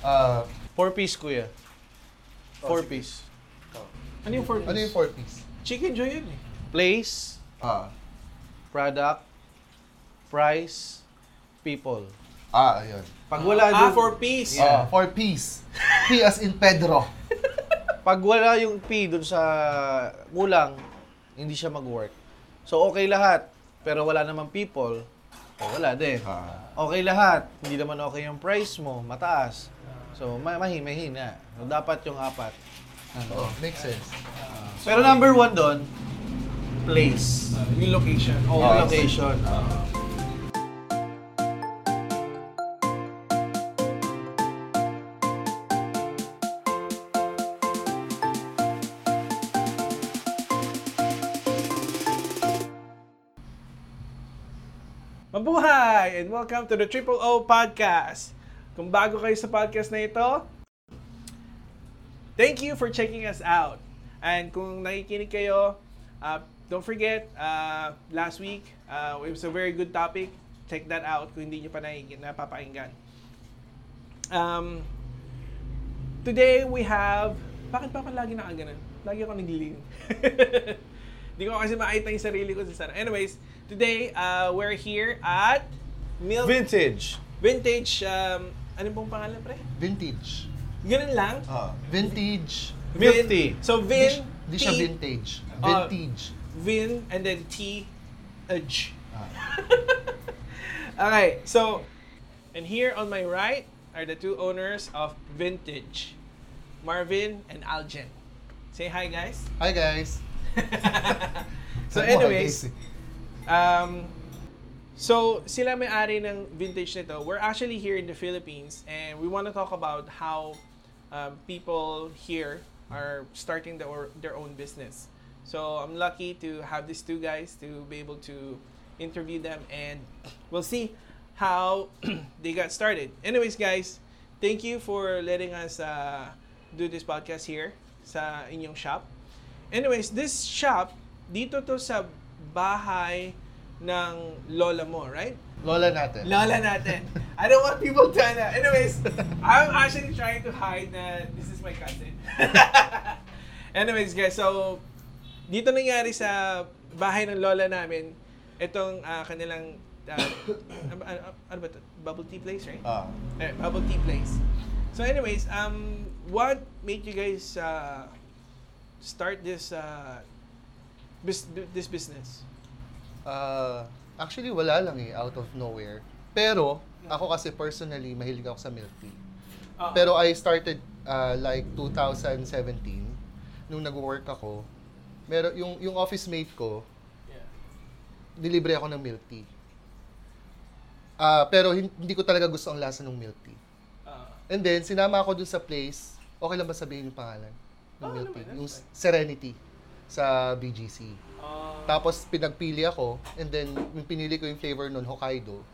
Ah, Four piece, kuya. Four piece. Ano yung four piece? ano yung four piece? Chicken joy yun eh. Place, Ah, product, price, people. ah, ayun. Pag wala ah, dun- four piece. Ah, four piece. P as in Pedro. pag wala yung P dun sa kulang, hindi siya mag-work. So, okay lahat. Pero wala namang people, o wala din. Ah. Okay lahat. Hindi naman okay yung price mo, mataas. So, ma mahi mahina. So, dapat yung apat. Oh, makes sense. Pero number one doon, place. Ah, yung location. O Ah, Mabuhay! And welcome to the Triple O Podcast. Kung bago kayo sa podcast na ito, thank you for checking us out. And kung nakikinig kayo, uh, don't forget, uh, last week, uh, it was a very good topic. Check that out kung hindi nyo pa napapakinggan. Um, today we have... Bakit pa ako lagi nakaganon? Lagi ako nagliling. Hindi ko kasi makita yung sarili ko sa sana. Anyways, today uh, we're here at Milk Vintage. Vintage. Um, ano pong pangalan, pre? Vintage. Ganun lang? Ah, vintage. Milk Vin- tea. So, Di, Vin, di siya T, vintage. Vintage. Vin, and then T, edge. Ah. Okay, so, and here on my right are the two owners of Vintage, Marvin and Aljen. Say hi, guys. Hi guys. so, Sabi mo, hi, anyways. Um, so, sila may-ari ng vintage nito. We're actually here in the Philippines and we want to talk about how um, people here are starting their, their own business. So, I'm lucky to have these two guys to be able to interview them and we'll see how they got started. Anyways, guys, thank you for letting us uh, do this podcast here sa inyong shop. Anyways, this shop, dito to sa bahay ng lola mo, right? Lola natin. Lola natin. I don't want people to know. Anyways, I'm actually trying to hide na this is my cousin. Anyways, guys, so dito nangyari sa bahay ng lola namin itong ah, kanilang ah, ano, ba to? Bubble tea place, right? Ah. Eh, bubble tea place. So anyways, um, what made you guys uh, start this uh, bus- this business? Ah, actually, wala lang eh, out of nowhere. Pero, ako kasi personally, mahilig ako sa milk tea. Ah. Pero I started ah, like 2017, nung nag-work ako. Meron, yung, yung office mate ko, Yeah. nilibre ako ng milk tea. Ah, pero hin- hindi ko talaga gusto ang lasa ng milk tea. Ah. And then, sinama ako dun sa place. Okay lang ba sabihin yung pangalan? Ng Oo milk naman, tea? Yung. Serenity sa BGC. Ah. Tapos, pinagpili ako. And then, yung pinili ko yung flavor nun, Hokkaido.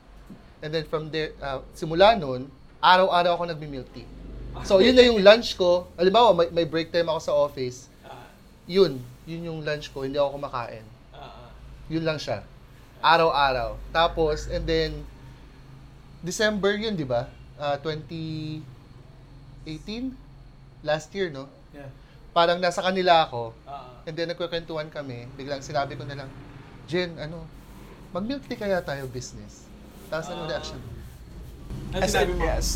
And then, from there, ah, simula nun, araw-araw ako nagmi-milk tea. So, yun na yung lunch ko. Halimbawa, may, may break time ako sa office. Ah. Yun, yun yung lunch ko. Hindi ako kumakain. Ah. Yun lang siya. Araw-araw. Tapos, and then, December yun, di ba? Ah, 2018? Last year, no? Yeah. Parang nasa kanila ako. Ah. And then, nagkukwentuhan kami. Biglang sinabi ko na lang, Jen, ano, mag-milk tea kaya tayo business. Tapos, ano Ah. reaction? Ano I said sinabi mo? yes.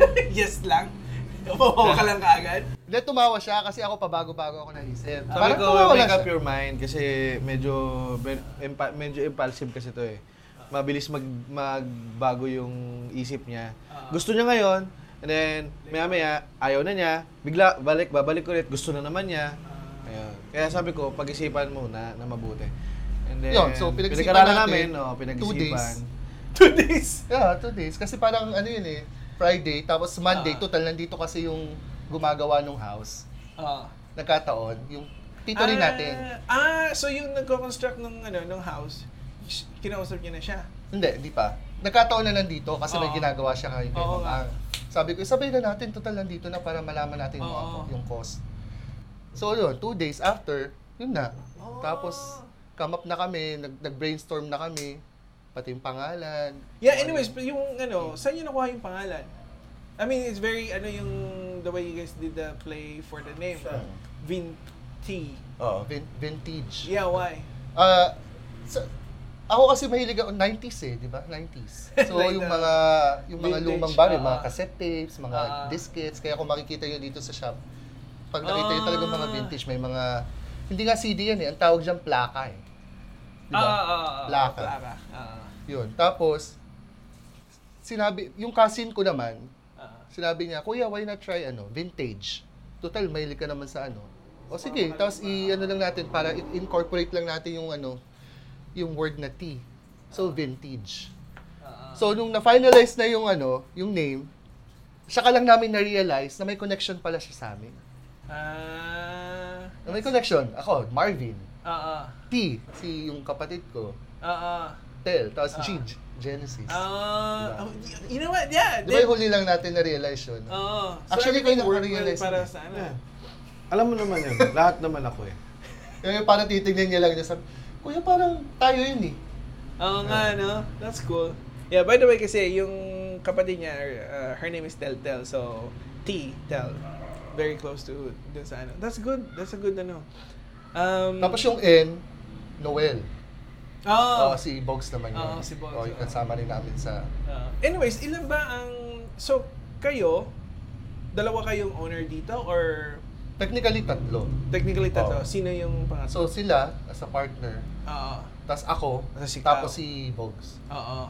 yes lang? Oo ka lang kaagad? Hindi, tumawa siya kasi ako pabago-bago ako naisip. Sabi Parang ko, make up siya. your mind kasi medyo impa- medyo impulsive kasi to eh. Mabilis mag magbago yung isip niya. Ah. Gusto niya ngayon, and then maya-maya ayaw na niya, bigla balik babalik ulit, gusto na naman niya. Ayun. Kaya sabi ko, pag-isipan muna na mabuti. And then, Yun, so pinag-isipan natin, namin, no, two pinag-isipan. Two days. Yeah, two days. Kasi parang ano yun eh, Friday, tapos Monday, Ah. total nandito kasi yung gumagawa ng house. Ah. Nagkataon, yung tito rin natin. Ah, so yung nagko-construct ng ano ng house, kinausap niya na siya. Hindi, hindi pa. Nagkataon na nandito kasi may Oo. ginagawa siya kay kay Oo nga. Mama. Sabi ko, sabay na natin, total nandito na para malaman natin yung, Oo. yung cost. So yun, two days after, yun na. Oh. Tapos, come up na kami, nag, nag-brainstorm na kami, pati yung pangalan. Yeah, anyways, yung ano, saan niyo nakuha yung pangalan? I mean, it's very, ano yung, the way you guys did the play for the name. Siya. Vinti. Oo. Vin- vintage. Yeah, why? Ah, sa- ako kasi mahilig ako 90s eh, di ba? 90s. So Like yung mga yung mga vintage, lumang baril, ah. mga cassette tapes, mga Ah. diskettes, kaya kung makikita niyo dito sa shop, pag nakita niyo talaga mga Ah. vintage, may mga hindi nga CD yan eh, ang tawag diyan plaka eh. Di ba? Ah, ah, ah, ah, Plaka. Plaka. Ah, Yun. Tapos sinabi yung cousin ko naman, ah. sinabi niya, "Kuya, why not try ano, vintage? Total, mahilig ka naman sa ano." O sige, tapos i-ano lang natin para incorporate lang natin yung ano, yung word na T. So vintage. ah, ah. So nung na-finalize na yung ano, yung name, saka lang namin na-realize na may connection pala siya sa amin. Ah. Na may connection. Ako, Marvin. Ah, ah. T, si yung kapatid ko. Ah, ah. Tel, tapos Ah. G, G- Genesis. Ah, Diba? oh, you know what? Yeah. Di ba yung huli lang natin na-realize yun? Oo. Actually, ko yung worked na-realize para sa ano. Yeah. Alam mo naman yun. Lahat naman ako eh. Kaya parang titignan niya lang niya sabi, Kuya, parang tayo yun eh. Oo nga, no? That's cool. Yeah, by the way, kasi yung kapatid niya, uh, her name is Tel Tel. So, T, Tel. Very close to dun sa ano. That's good. That's a good ano. Um, Tapos yung N, Noel. oh, Oo, si Bogs naman yun. Oo, si Bogs, Oo, yung kasama rin namin sa... uh, anyways, ilan ba ang... So, kayo, dalawa kayong owner dito or Technically, tatlo. technically tatlo? Oo. Sino yung pangatlo? So, sila, as a partner. Oo. Tapos ako, Tapos si tapos Kao. si Bogs. Oo.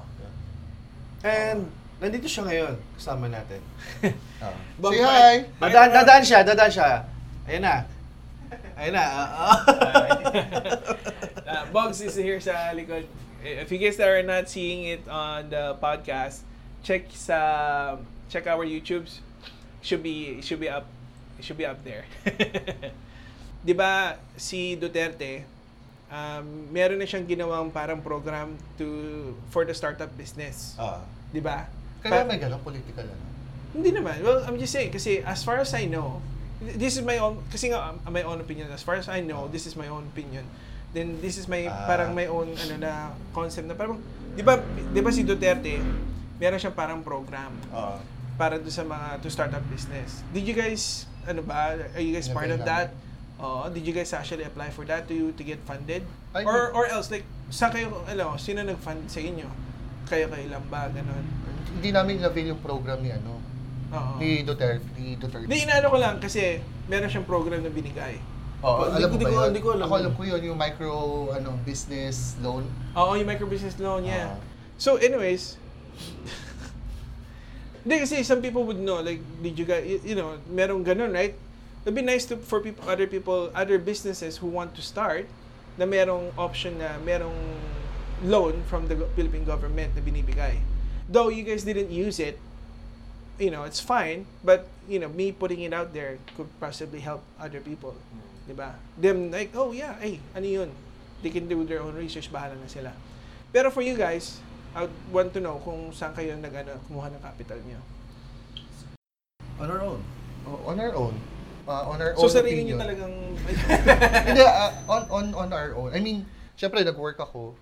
And, nandito siya ngayon. Kasama natin. Oo. Bogs, Say bakit- hi! Dadaan, dadaan siya, dadaan siya. Ayun na. Ayun na. ah, ah. uh, Bugs is here sa likod. If you guys are not seeing it on the podcast, check sa check our YouTubes. Should be should be up should be up there. 'Di ba si Duterte um, meron na siyang ginawang parang program to for the startup business. Ah. 'Di ba? Kaya Pa- may ganong political ano. hindi naman. Well, I'm just saying kasi as far as I know, this is my own kasi nga um, my own opinion. As far as I know, this is my own opinion. Then this is my Ah. parang my own ano na concept na parang 'di ba 'di ba si Duterte meron siyang parang program Ah. para do sa mga to start up business. Did you guys ano ba are you guys part of that? Oh, did you guys actually apply for that to to get funded? Ay, or or else like saan kayo ano, sino nag-fund sa inyo? Kayo kayo lang ba ganun? Hindi namin na-feel yung program ni ano, Oo. ni Duterte. Ni Duterte. Hindi, inaano ko lang kasi meron siyang program na binigay. Oo, Hindi alam ko- ba ko- yun? hindi ko alam Ako alam ko yun, yung micro ano business loan. Oo, yung microbusiness loan, yeah. Ah. So, anyways, hindi kasi some people would know, like, did you guys, you, you know, merong ganun, right? It'd be nice to, for people, other people, other businesses who want to start, na merong option na merong loan from the Philippine government na binibigay. Though you guys didn't use it, you know, it's fine, but, you know, me putting it out there could possibly help other people. Di ba? Them like, oh yeah, hey, ano yun? They can do their own research, bahala na sila. Pero for you guys, I want to know kung saan kayo nag, ano, kumuha ng capital niyo. On our own. Oh, on our own. Uh, on our So own sarili niyo talagang... Hindi, ah, on, on, on our own. I mean, syempre, nag-work ako.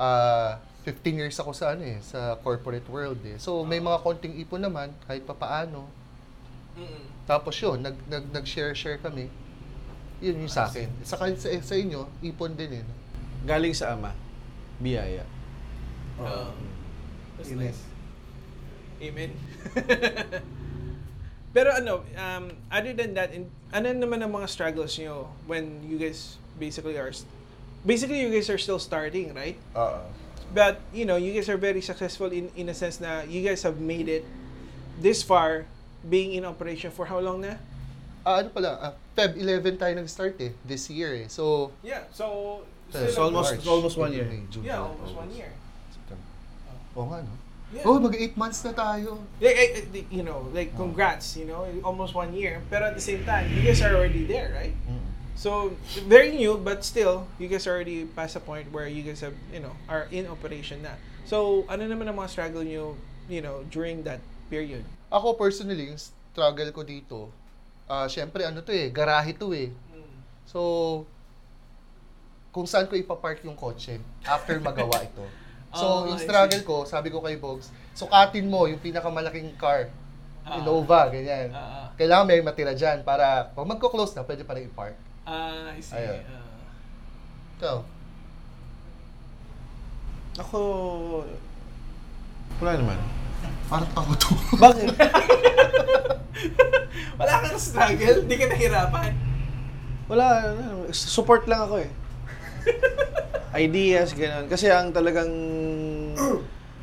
Ah, 15 years ako sa ano eh, sa corporate world eh. So, may mga konting ipon naman, kahit papaano. Mm-mm. Tapos yun, nag, nag, nag-share-share kami. Yun yung sa akin. Sa, sa, sa inyo, ipon din eh. Galing sa ama. Biyaya. Oo. That's Amen. nice. Amen. Pero ano, um, other than that, in, ano naman ang mga struggles niyo when you guys basically are, basically you guys are still starting, right? Oo. But, you know, you guys are very successful in, in a sense na you guys have made it this far being in operation for how long na? Ah, ano pala, ah, Feb 11 tayo nag-start eh, this year eh. So, Yeah, so... Feb, So almost- March, almost one April, year. May, June, yeah, July, almost one August, year. Oo nga, no? Yeah. Oh, mag 8 months na tayo. Like, you know, like congrats, you know, almost one year. Pero at the same time, you guys are already there, right? Mm. So very new, but still, you guys already past a point where you guys have, you know, are in operation na. So ano naman ang mga struggle nyo, you know, during that period? Ako personally, yung struggle ko dito, ah syempre ano to eh, garahe to eh. So, kung saan ko ipapark yung kotse after magawa ito. So, Oh, yung struggle ko, sabi ko kay Bogs, sukatin mo yung pinakamalaking car Ah. Innova, ganyan. Ah, ah. Kailangan may matira dyan para pag magko-close na, pwede pa rin i-park. Ah, I see. Ayun. Ah. Ikaw, Ako, wala naman. parang ako to. Bakit? Wala kang struggle? Di ka nahirapan? Wala, support lang ako eh. Ideas, gano'n. Kasi ang talagang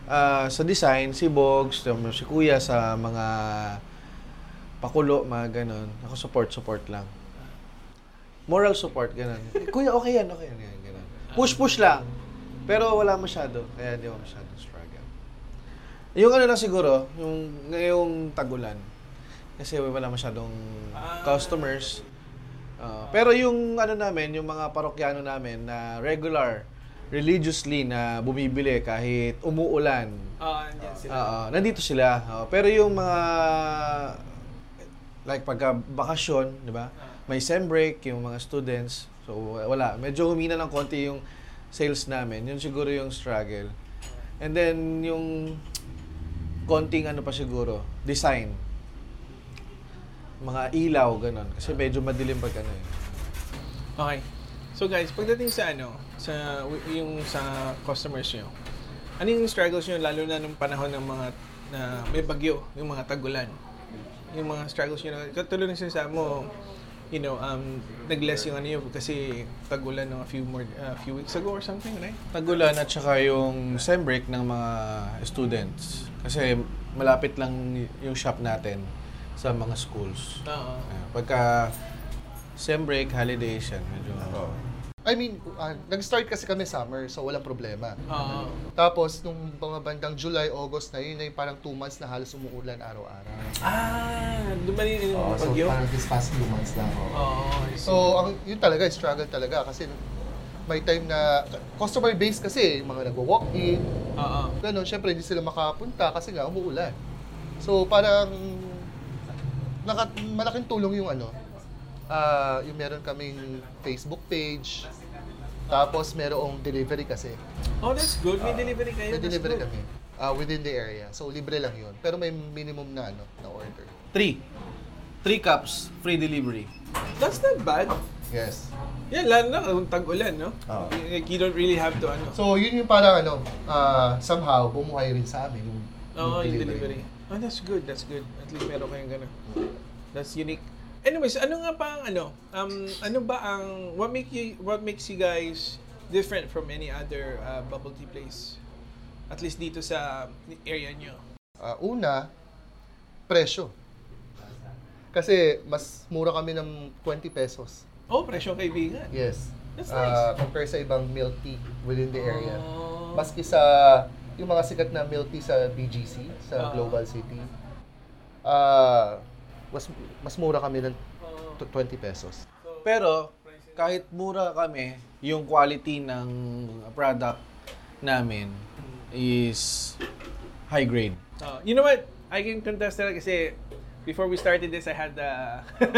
ah, sa design, si Bogs, si Kuya sa mga pakulo, mga gano'n. Ako support, support lang. Moral support, gano'n. Eh, Kuya, okay yan, okay yan, yan, gano'n. Push-push lang. Pero wala masyado, kaya di ako masyado struggle. Yung ano lang siguro, yung ngayong tagulan. Kasi wala masyadong Ah. customers. Ah, pero yung ano namin, yung mga parokyano namin na regular, religiously na bumibili kahit umuulan. Ah, andyan sila. Oo, nandito sila. Oo, pero yung mga like pagka bakasyon, di ba? May sem break yung mga students. So wala, medyo humina ng konti yung sales namin. Yun siguro yung struggle. And then yung konting ano pa siguro, design. Mga ilaw, ganun. Kasi medyo madilim pag ano eh. Okay. So guys, pagdating sa ano, sa yung sa customers nyo, ano yung struggles nyo lalo na nung panahon ng mga na may bagyo, yung mga tagulan? Yung mga struggles nyo, katulad ng sinasabi mo, you know, um, nag-less yung ano yun kasi tagulan ng a few more, a few weeks ago or something, right? Tagulan at saka yung sem break ng mga students. Kasi malapit lang yung shop natin sa mga schools. Oo. Ayan. Pagka sem break, holidays yan, medyo... I mean, ah, nag-start kasi kami summer, so walang problema. Oo. Tapos, nung mga bandang July, August na yun, ay parang two months na halos umuulan araw-araw. Ah, dumating yung Oh, so bagyo? parang this past two months lang. oh. Oo. I see. So, ang, yun talaga, struggle talaga kasi may time na customer base kasi, yung mga nagwo-walk-in, Oo. ganun, syempre hindi sila makapunta kasi nga umuulan. So, parang naka, malaking tulong yung ano, ah yung meron kaming Facebook page, tapos merong delivery kasi. Oh, that's good. May delivery kayo. May delivery good. kami ah, within the area. So, libre lang yun. Pero may minimum na ano, na order. Three. Three cups, free delivery. That's not bad. Yes. Yeah, lalo na kung tag-ulan, no? Oo. Like, you don't really have to, ano. So, yun yung parang ano, ah, somehow, bumuhay rin sa amin yung, Oo, yung delivery. Oh, that's good. That's good. At least meron kayong gano'n. That's unique. Anyways, ano nga pa ang ano? Um, ano ba ang what make you what makes you guys different from any other uh, bubble tea place? At least dito sa area nyo. Ah, una, presyo. Kasi mas mura kami ng 20 pesos. Oh, presyo kaibigan. Yes. That's Ah, compare sa ibang milk tea within the area. Oh. Maski sa yung mga sikat na milk tea sa BGC, sa Ah. Global City, ah mas, mas mura kami ng Oh. tw- 20 pesos. Pero, kahit mura kami, yung quality ng product namin is high grade. Oh, you know what? I can contest that kasi before we started this, I had the...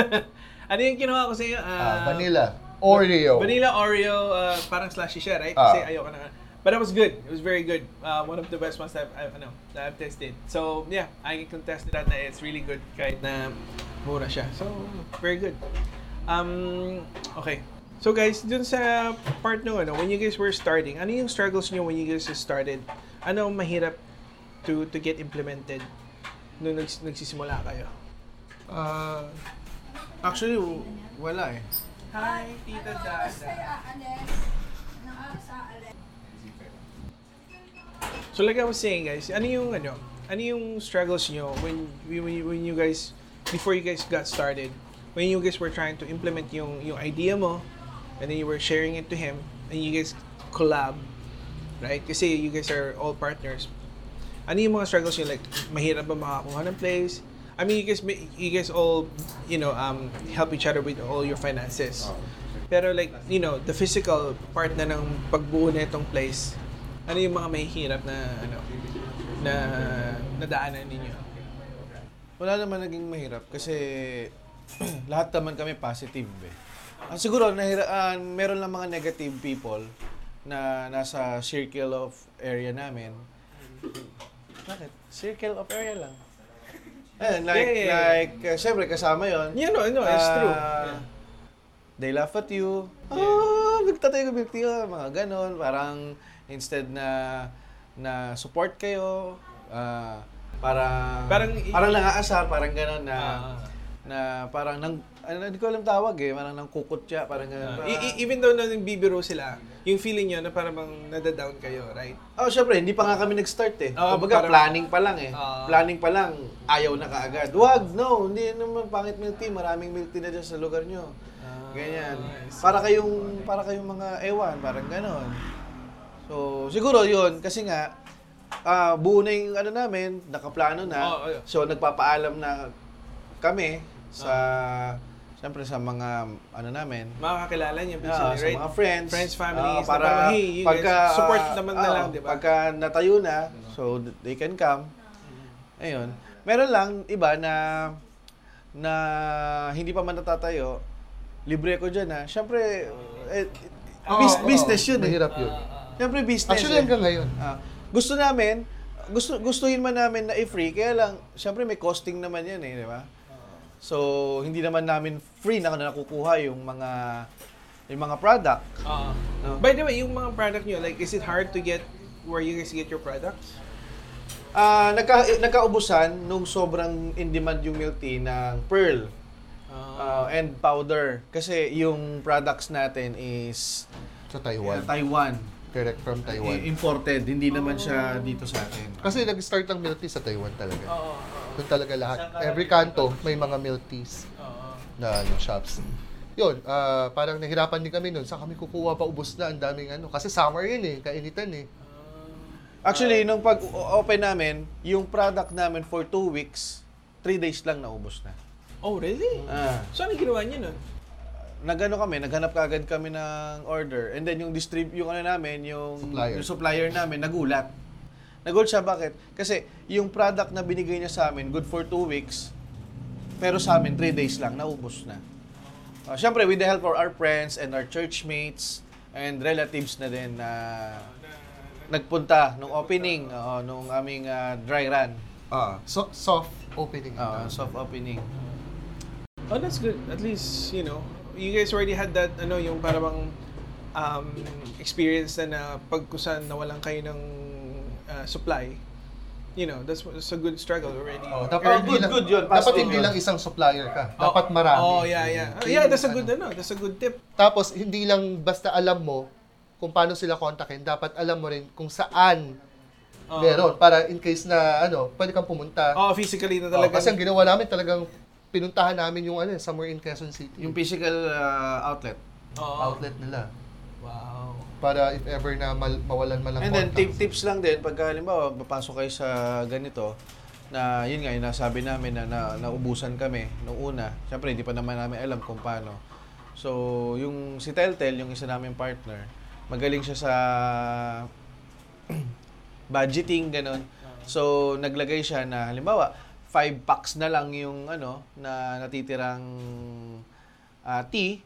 ano yung kinuha ko sa iyo? Ah, vanilla, Oreo. Vanilla Oreo, uh, parang slushy siya, right? Ah. Kasi ayoko na. But it was good. It was very good. Uh, one of the best ones that I've, ano, that I've tested. So, yeah, I can contest that na it's really good kahit na mura siya. So, very good. Um, okay. So guys, dun sa part no, ano, when you guys were starting, ano yung struggles niyo when you guys started? Ano mahirap to to get implemented nung nags, nagsisimula kayo? Ah, Actually, wala eh. Hi, Tita Dada. So like I was saying guys, ano yung ano, ano yung struggles niyo when when you, when you guys before you guys got started, when you guys were trying to implement yung yung idea mo and then you were sharing it to him and you guys collab, right? Kasi you guys are all partners. Ano yung mga struggles niyo like mahirap ba makakuha ng place? I mean, you guys you guys all, you know, um help each other with all your finances. Pero like, you know, the physical part na ng pagbuo na itong place, ano yung mga may hirap na, ano, na nadaanan ninyo? Wala naman naging mahirap kasi lahat naman kami positive eh. Ah, siguro, nahira, ah, meron lang mga negative people na nasa circle of area namin. Bakit? Circle of area lang. Ayun, like, Yeah, yeah, yeah. like, uh, syempre kasama yon. Yeah, no, no, it's true. Ah, Yeah. They laugh at you. Oh, nagtatay ko milk tea. oh, Mga ganon. Parang instead na na support kayo, ah, parang Parang parang nangaasar, parang ganon na Ah. na parang nang ano, hindi ko alam tawag eh, parang nang kukutya, parang Uh, ganon. e- e- even though na bibiro sila, yung feeling nyo na parang bang nadadown kayo, right? Oh, syempre, hindi pa nga kami nag-start eh. Oo, Kumbaga, parang- planning pa lang eh. Ah. planning pa lang, ayaw na kaagad. Wag, no, hindi naman pangit milk tea. Maraming milk tea na dyan sa lugar nyo. Ah, Ganyan. Para kayong, para kayong mga ewan, parang ganon. So, siguro yun, kasi nga, ah buo na yung ano namin, nakaplano na. Oo. So, nagpapaalam na kami sa, siyempre sa mga, ano namin, Makakakilala niyo, Ah, basically, sa right? mga friends. Friends, families, Ah, para, para hey, you guys, support naman na ah, lang, di ba? Pagka natayo na, so they can come. Ayun. Meron lang iba na na hindi pa man natatayo, libre ko dyan ha. Siyempre, eh, oo, business yun eh. Mahirap yun. Siyempre business Actually, eh. hanggang ngayon. Ah, gusto namin, gusto gustuhin man namin na i-free, kaya lang, siyempre may costing naman yan eh, di ba? So, hindi naman namin free na nakukuha yung mga yung mga product. Oo. No? By the way, yung mga product nyo, like, is it hard to get where you guys get your products? Ah, nagka, nagkaubusan nung sobrang in-demand yung milk tea ng pearl ah, and powder. Kasi yung products natin is Sa Taiwan. uh, Taiwan. Direct from Taiwan. imported. Hindi naman siya dito sa atin. Kasi nag-start ang milk tea sa Taiwan talaga. Oo. Doon talaga lahat. Every kanto, may mga milk teas Oo. na ano, shops. Yun, ah, parang nahirapan din kami noon. Saan kami kukuha pa ubos na? Ang daming ano. Kasi summer yun eh, kainitan eh. Actually, nung pag-open namin, yung product namin for two weeks, three days lang naubos na. Oh, really? Ah. So, ano ginawa nyo nun? Nagano kami, naghanap kagad kami ng order. And then yung distrib yung ano namin, yung Supplier. yung supplier namin nagulat. Nagulat siya bakit? Kasi yung product na binigay niya sa amin, good for two weeks. Pero sa amin, three days lang, naubos na. Uh, Siyempre, with the help of our friends and our church mates and relatives na din na nagpunta nung opening, oo, nung aming ah, dry run. Ah, so, soft opening. Ah, soft opening. Oh, that's good. At least, you know, you guys already had that, ano, yung parang um, experience na na pagkusan nawalan kayo ng uh, supply. You know, that's, that's a good struggle already. Oh, Oh, dapat hindi good, lang, good yun. Dapat hindi yun. lang isang supplier ka. Oh, Dapat marami. Oh, yeah, yeah. Oh, yeah, that's a good, ano. that's a good tip. Tapos, hindi lang basta alam mo kung paano sila kontakin. Dapat alam mo rin kung saan Oh. meron. Para in case na, ano, pwede kang pumunta. Oh, physically na Oh, talaga. kasi ang ginawa namin talagang pinuntahan namin yung ano, somewhere in Quezon City. Yung physical ah, outlet. oh. outlet nila. Wow. Para if ever na mal- mawalan man lang And then tip, tips lang din pag halimbawa papasok kayo sa ganito na yun nga yung nasabi namin na, na naubusan kami nung una. Siyempre hindi pa naman namin alam kung paano. So yung si Teltel, yung isa namin partner, magaling siya sa budgeting ganun. So naglagay siya na halimbawa five packs na lang yung ano na natitirang ah, tea.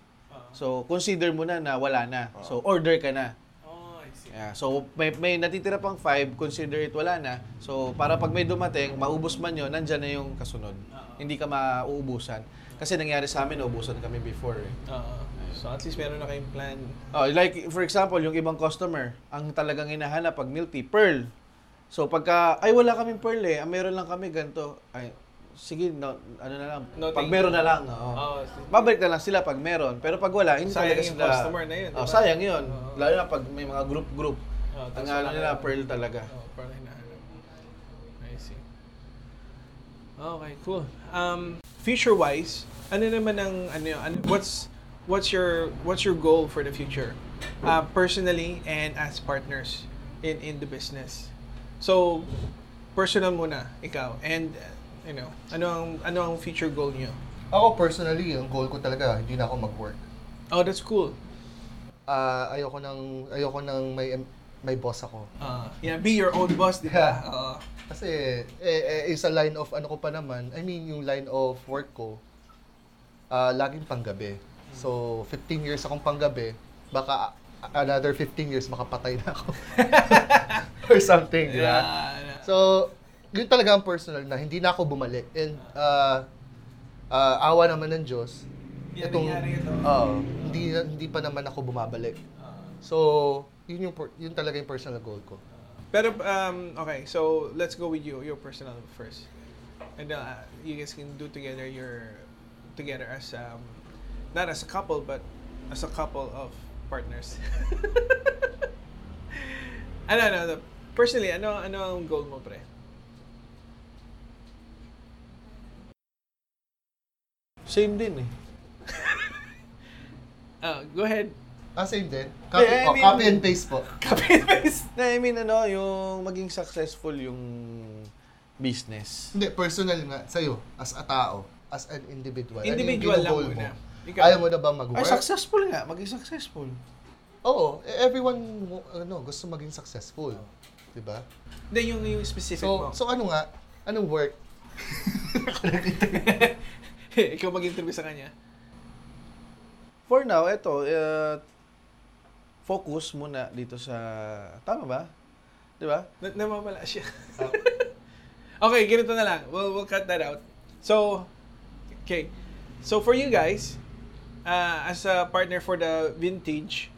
So consider mo na na wala na. So order ka na. Oh, I see. Yeah, so may, may natitira pang 5, consider it wala na. So para pag may dumating, maubos man yun, nandyan na yung kasunod. Hindi ka mauubusan. Kasi nangyari sa amin, naubusan kami before. Eh. So, at least meron na kayong plan. Oh, like for example, yung ibang customer, ang talagang hinahanap pag milk tea, pearl. So pagka, ay wala kaming pearl eh, ah, meron lang kami ganito. Ay, sige, no, ano na lang. No, pag meron you. na lang. oo. Oh, Babalik na lang sila pag meron. Pero pag wala, hindi Sayang talaga yung sila. customer na yun, Oh, diba? sayang yun. Oo. Lalo na pag may mga group-group. Oh, Ang ano nila, pearl talaga. Oh, parang hinahanap. I see. Okay, cool. Um, future-wise, ano naman ang ano, ano what's what's your what's your goal for the future? Uh, personally and as partners in in the business. So, personal muna ikaw and uh, you know, ano ang ano ang future goal niyo? Ako personally, ang goal ko talaga, hindi na ako mag-work. Oh, that's cool. Ah, ayoko nang ayoko nang may may boss ako. Uh, yeah, be your own boss, di ba? Yeah. Oo. Kasi eh, eh, isa line of ano ko pa naman, I mean yung line of work ko, ah laging panggabi. So 15 years akong panggabi, baka another 15 years makapatay na ako. Or something, di ba? Yeah, So, yun talaga ang personal na hindi na ako bumalik. And uh, uh, awa naman ng Diyos. Yan, itong- ito. Oo, hindi, hindi pa naman ako bumabalik. So, yun, yung, yun talaga yung personal goal ko. Pero, um, okay, so let's go with you, your personal first. And uh, you guys can do together your, together as, um, not as a couple, but as a couple of partners. ano, ano, ano, personally, ano, ano ang goal mo, pre? Same din eh. Uh, go ahead. Ah, same din. Copy, Yeah, I oh, mean- copy and paste po. Copy and paste. Na, I mean, ano, yung maging successful yung business. Hindi, personal nga, sa'yo, as a tao, as an individual. Ano yung Individual lang ginugol muna. mo? Ikaw. Ayaw mo na ba mag-work? Ay, successful nga. Maging successful. Oo, eh, everyone ano, gusto maging successful. 'Di ba? Hindi, yung, yung specific mo. So, so ano nga? Anong work? Ikaw mag-interview sa kanya. For now, eto, uh, focus muna dito sa... Tama ba? Di ba? Na- namamala siya. okay, ganito na lang. We'll, we'll cut that out. So, okay. So for you guys, uh, as a partner for the vintage,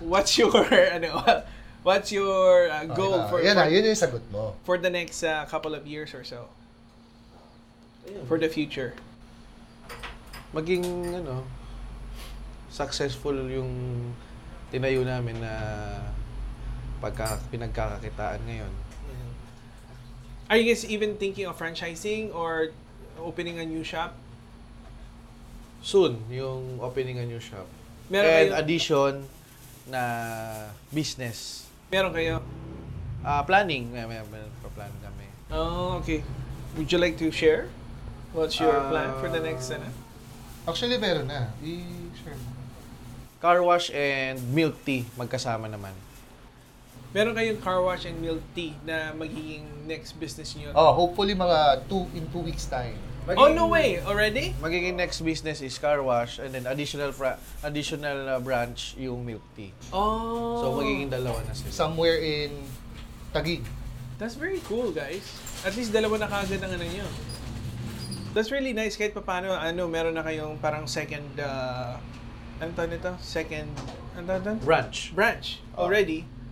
what's your ano, what's your uh, goal Ah, for yan for, na, yun yung sagot mo. for the next uh, couple of years or so? For the future. Maging, ano, successful yung tinayo namin na pagka pinagkakakitaan ngayon. Are you guys even thinking of franchising or opening a new shop? Soon, yung opening a new shop. Meron And kayo- addition na business. Meron kayo? Ah, planning. May, may, may plan kami. Oh, okay. Would you like to share? What's your Uh, plan for the next ano? Actually, meron na. I-share mo. Car wash and milk tea magkasama naman. Meron kayong car wash and milk tea na magiging next business niyo? Oh, hopefully mga two in two weeks time. Oh, no way! Already? Magiging next business is car wash and then additional fra- additional uh, branch yung milk tea. Oh. So magiging dalawa na sila. Somewhere in Taguig. That's very cool, guys. At least dalawa na kagad ang ano nyo. That's really nice kahit paano, ano, meron na kayong parang second, uh, ano tawag nito? Second, ano tawag? Branch. branch Oh.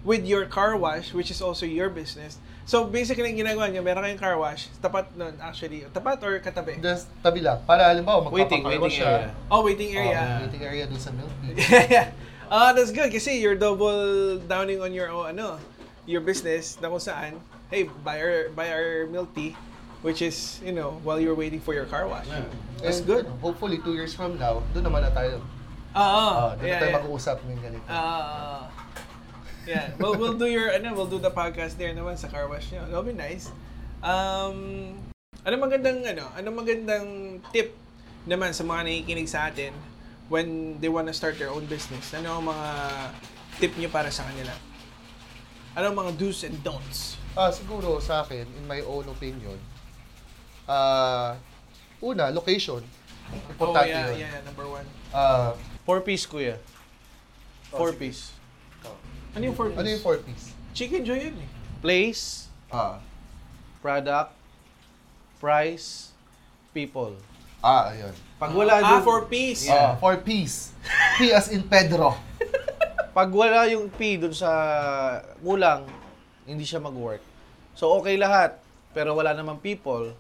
With your car wash, which is also your business. So basically, ang ginagawa niyo, meron kayong car wash, tapat nun actually, tapat or katabi? Just tabi lang. Para halimbawa, Waiting, waiting siya. area. Oh, waiting area. Oh, waiting area dun sa milk tea. yeah. Ah, that's good kasi you're double downing on your own, ano, your business na kung saan, hey, buy our, buy our milk tea, which is, you know, while you're waiting for your car wash. That's And, good. ano, hopefully, two years from now, doon naman na tayo. Ah, ah, Oh, doon yeah, na tayo yeah. mag-uusap ng ganito. Ah, yeah. Well, we'll do your, ano, we'll do the podcast there naman sa car wash nyo. That'll be nice. Um, ano magandang, ano, ano magandang tip naman sa mga nakikinig sa atin when they wanna start their own business? Ano ang mga tip nyo para sa kanila? Ano ang mga do's and don'ts? Ah, siguro sa akin, in my own opinion, ah, una, location. Oh, Importante yeah, yun. yeah, yeah, number one. Ah, Four piece kuya. Oh, Four sige. piece. Ano yung four ano yung four piece? Chicken joy yun eh. Place, Ah, product, price, people. ah, ayun. Pag wala ah, dun- four piece. Ah, four piece. P as in Pedro. pag wala yung P dun sa kulang, hindi siya mag-work. So okay lahat, pero wala naman people,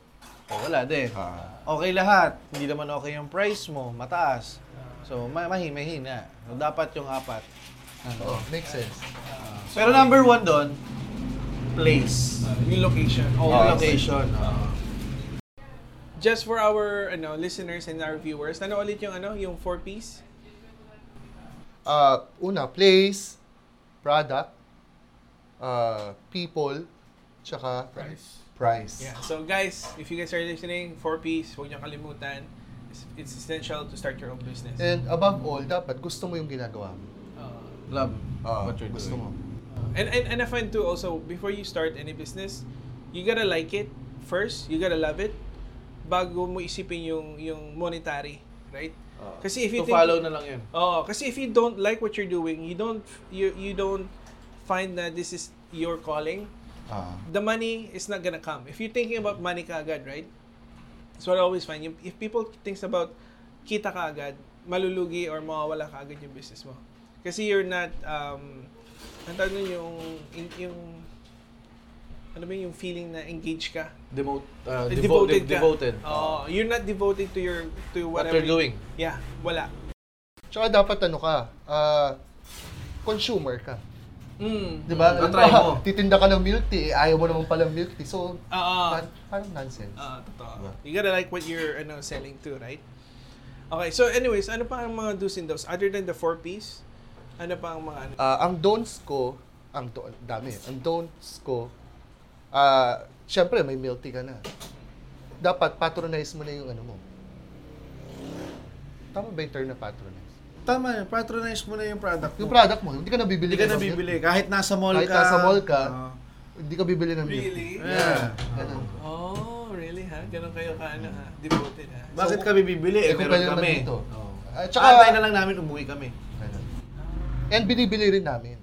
o wala din. Ah. Okay lahat, hindi naman okay yung price mo, mataas. So ma mahi mahina. So, dapat yung apat. Oh, makes sense. Pero number one doon, place. Ah, yung location. Oh, Ah, location. oo. Just for our ano listeners and our viewers, ano ulit yung ano, yung four piece? Ah, una, place, product, ah, people, tsaka Price. price. Yeah. So guys, if you guys are listening, four piece, huwag niyo kalimutan. It's, it's essential to start your own business. And above all, dapat gusto mo yung ginagawa mo. Uh, Love Ah, what you're gusto doing. mo. and, and and I find too also before you start any business, you gotta like it first. You gotta love it bago mo isipin yung yung monetary, right? Kasi if you to think follow na lang yun. Oh, kasi if you don't like what you're doing, you don't you you don't find that this is your calling, Ah. the money is not gonna come. If you're thinking about money kaagad, right? That's what I always find. If people thinks about kita kaagad, malulugi or mawawala kaagad yung business mo. Kasi you're not, um, ang tawag nun yung, yung, yung, ano ba yung feeling na engaged ka? Demote, uh, Eh, devo- devoted de- ka. devoted. Oo. you're not devoted to your, to what whatever. you're doing. Yeah, wala. Tsaka dapat ano ka, ah, consumer ka. Mm. Di ba? Mm, try mo. Titinda ka ng milk tea, eh, ayaw mo naman pala milk tea. So, Oo. par- parang nonsense. Ah, totoo. Diba? You gotta like what you're ano, selling to, right? Okay, so anyways, ano pa ang mga do's and don'ts? Other than the four piece, ano pa ang mga ano? Ah, ang don'ts ko, ang do, dami. Ang don'ts ko, ah, syempre may milk tea ka na. Dapat patronize mo na yung ano mo. Tama ba yung term na patronize? Tama yun, patronize mo na yung product mo. Yung product mo, hindi ka nabibili Hindi ka nabibili. Kahit nasa mall Kahit ka. nasa mall ka. Oo. tea. Hindi ka bibili ng milk Really? Yeah. Ganun. Oh, really ha? Ganun kayo ka ano ha? Devoted ha? Bakit So, kami bibili? eh, Eh, kung meron kami. dito. Oo. At Tsaka, saka- Antay na lang namin, umuwi kami. Ganun. And binibili rin namin.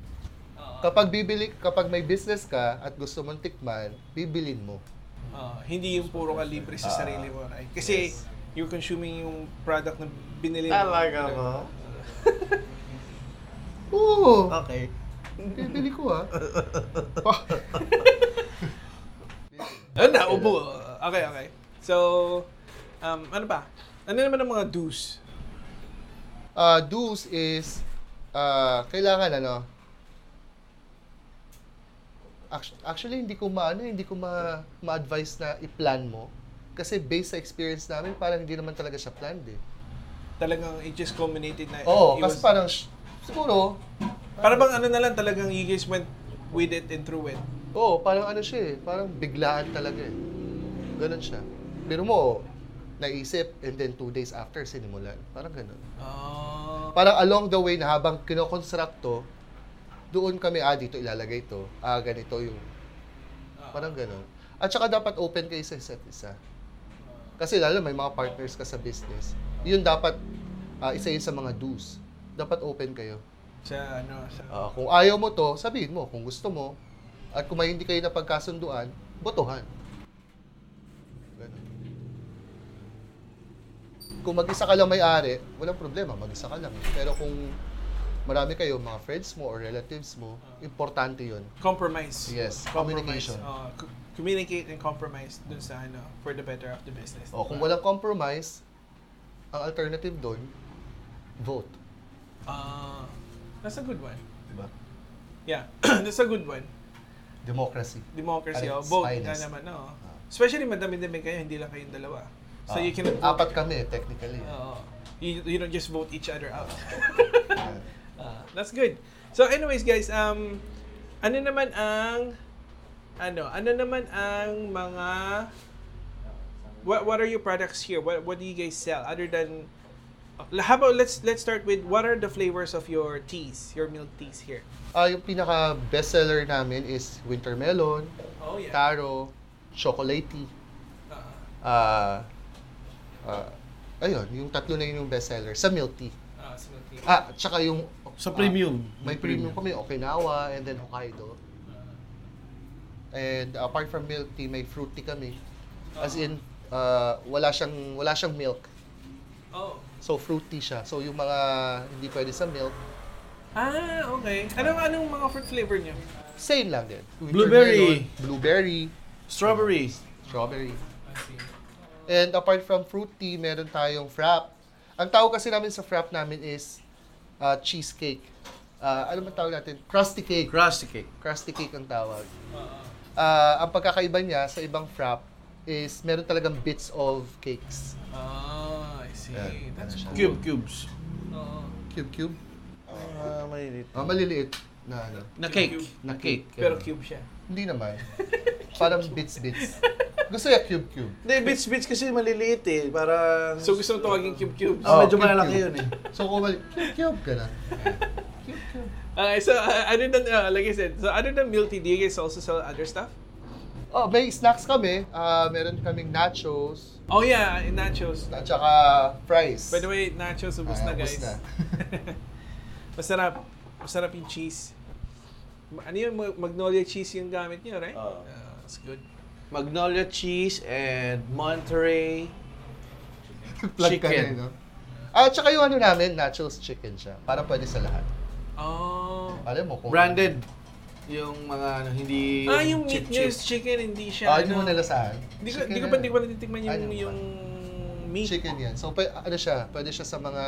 Oo. Kapag bibili, kapag may business ka at gusto mong tikman, bibilin mo. Oo, hindi yung puro ka libre sa sarili mo, right? Kasi you're consuming yung product na binili mo. Talaga mo? Oo, Okay. bibili ko ah. Ano na, ubo. Okay, okay. So, um, ano pa? Ano naman ang mga do's? Ah, do's is, ah, kailangan ano, Act- Actually, hindi ko maano, hindi ko ma- ma-advise na i-plan mo. Kasi based sa experience namin, parang hindi naman talaga siya planned eh. Talagang it just culminated na Oo, kasi was- parang, siguro, Para bang ano na lang talagang you guys went with it and through it. Oo, parang ano siya eh. Parang biglaan talaga eh. Ganun siya. Pero mo, naisip and then two days after sinimulan. Parang ganun. Oh. Parang along the way na habang kinoconstruct to, doon kami, ah, dito ilalagay to. Ah, ganito yung... Parang ganun. At saka dapat open kayo sa isa't isa. Kasi lalo may mga partners ka sa business. Yun dapat, ah, isa yun sa mga do's. Dapat open kayo. sa ano, sa Ah, kung ayaw mo to, sabihin mo. Kung gusto mo, at kung may hindi kayo napagkasunduan, botohan. Ganun. Kung mag-isa ka lang may-ari, walang problema, mag-isa ka lang. Pero kung marami kayo, mga friends mo or relatives mo, importante yun. compromise. Yes, compromise. communication. Oh, co- communicate and compromise dun sa ano, for the better of the business. O, kung walang compromise, ang alternative doon, vote. Ah, that's a good one. Diba? Yeah, that's a good one. Democracy. Democracy, At oh, its vote finest. nga naman, no. Ah. Especially madami-dami kayo, hindi lang kayong dalawa. So Ah, you can vote. Apat kami, technically. Oo. you, you don't just vote each other out. Ah, that's good. So anyways guys, um ano naman ang ano, ano naman ang mga what what are your products here? What what do you guys sell other than how about let's let's start with what are the flavors of your teas, your milk teas here? Ah, yung pinaka bestseller namin is winter melon, Oh yeah. taro, chocolatey. Uh, Ah, ah, ayun, yung tatlo na yun yung bestseller sa milk tea. uh, sa milk tea. Ah, tsaka yung Sa ah, premium. may premium kami, Okinawa and then Hokkaido. And apart from milk tea, may fruit tea kami. As in ah, wala siyang wala siyang milk. Oh. So fruit tea siya. So yung mga hindi pwede sa milk, Ah, okay. Anong anong mga fruit flavor niyo? same lang din. Winter Blueberry. melon, blueberry, Strawberry. strawberry. I see. And apart from fruit tea, meron tayong frap. Ang tawag kasi namin sa frap namin is uh, cheesecake. Uh, ano man tawag natin? Crusty cake. Crusty cake. Crusty cake ang tawag. Uh, Uh, ang pagkakaiba niya sa ibang frap is meron talagang bits of cakes. ah, I see. Yeah, That's ano cool. Cube cubes. Oo. Cube cube. Ah, maliliit. Ah, maliliit na ano. Na cake. Na cake. Pero cube siya. Hindi naman. Parang bits bits. Gusto niya cube cube. Hindi, bits bits kasi maliliit eh. Parang... So gusto mong tawagin cube cubes? Ah, Oh, medyo cube, malalaki cube. yun eh. So kung mali, cube cube ka na. Cube cube. Okay, so uh, other than, uh, like I said, so other than milk tea, do you guys also sell other stuff? Oh, may snacks kami. Ah, meron kaming nachos. Oh yeah, in nachos. At saka fries. By the way, nachos ubus Ah, na ubus guys. na. Masarap. Masarap yung cheese. ano yun, mag- magnolia cheese yung gamit niyo, right? Oo. Ah, that's good. Magnolia cheese and Monterey Plug ka chicken. na, no? Ah, tsaka yung ano namin, nachos chicken siya. Para pwede sa lahat. Oh. Alam mo kung... Branded. Yung mga ano, hindi Ah, yung meat chip, niyo chip. is chicken, hindi siya, Ah, hindi mo ano. nalasahan. Hindi ko, Chicken hindi ko pa, hindi ko pa natitikman yung, Ano yung meat. Chicken yan. So, pwe- ano siya, pwede siya sa mga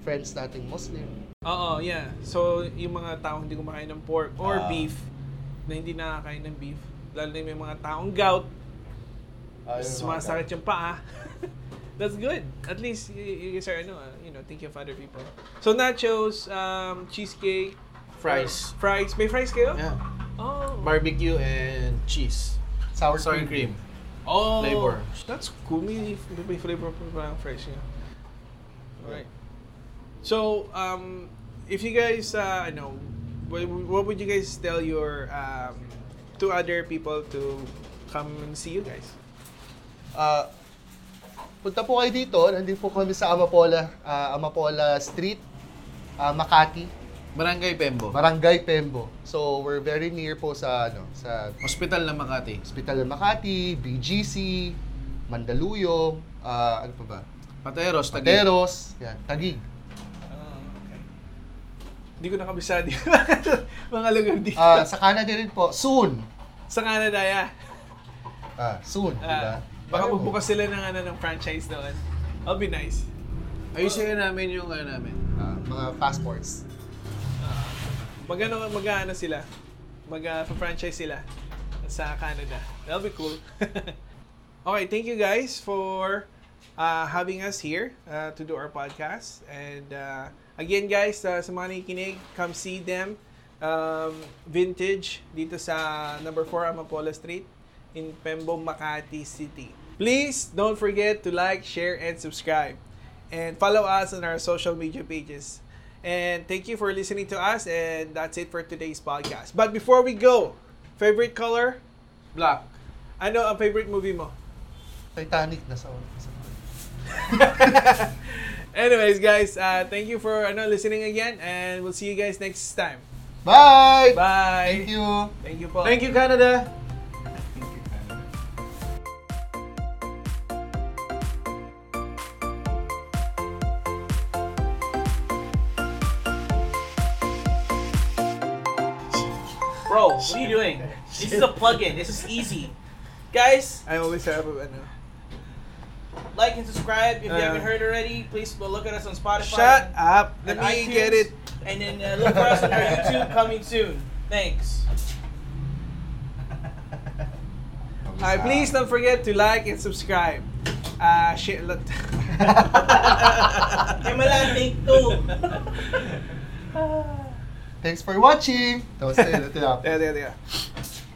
friends nating Muslim. Oo, yeah. So, yung mga taong hindi kumakain ng pork or Ah. beef, na hindi nakakain ng beef, lalo na yung mga taong gout, sumasakit yung paa. That's good. At least, you guys are, ano, uh, you know, thinking of other people. So, nachos, um, cheesecake, Fries. fries. May fries kayo? Yeah. Oh. Barbecue and cheese. Sour, Sour cream. cream. oh. flavor. That's cool. May, may flavor pa parang fries yun. Alright. So, um, if you guys, uh, know, what, what would you guys tell your, um, to other people to come and see you guys? Ah, punta po kayo dito. Nandito po kami sa Amapola, ah, Amapola Street, ah, Makati, Barangay Pembo. Barangay Pembo. So, we're very near po sa, ano, sa Hospital ng Makati. Hospital ng Makati, BGC, Mandaluyong, ah, ano pa ba? Pateros, Taguig. Pateros, yan, Tagig. Ah. Hindi ko nakabisado yung mga lugar dito. Ah, sa Canada rin po, soon. sa Canada, yeah. Ah, soon, di ba? Ah, baka magbukas sila ng, ano, ng franchise doon. That'll be nice. Ayusin namin yung ano namin. Ah, mga passports. Mag ano, mag ano sila? Mag uh, franchise sila sa Canada. That'll be cool. okay, thank you guys for uh, having us here uh, to do our podcast. And uh, again guys, uh, sa mga nakikinig, come see them. Um, vintage dito sa number 4 Amapola Street in Pembo, Makati City. Please don't forget to like, share, and subscribe. And follow us on our social media pages. And thank you for listening to us. And that's it for today's podcast. But before we go, favorite color? Black. Ano ang favorite movie mo? Titanic na sa Anyways, guys, uh, thank you for ano, listening again. And we'll see you guys next time. Bye! Bye! Thank you! Thank you po. Thank you, Canada! Bro, what are you doing? This is a plug-in. This is easy. Guys, I always have a... ano. Like and subscribe. If you Uh. haven't heard already, please go look at us on Spotify. Shut up! and Let me iTunes, get it. And then uh, look for us on our YouTube coming soon. Thanks. Alright, please don't forget to like and subscribe. Ah, shit. Look. Kaya malang take two. Thanks for watching! Tapos, eh, ito na. Teka, teka, teka.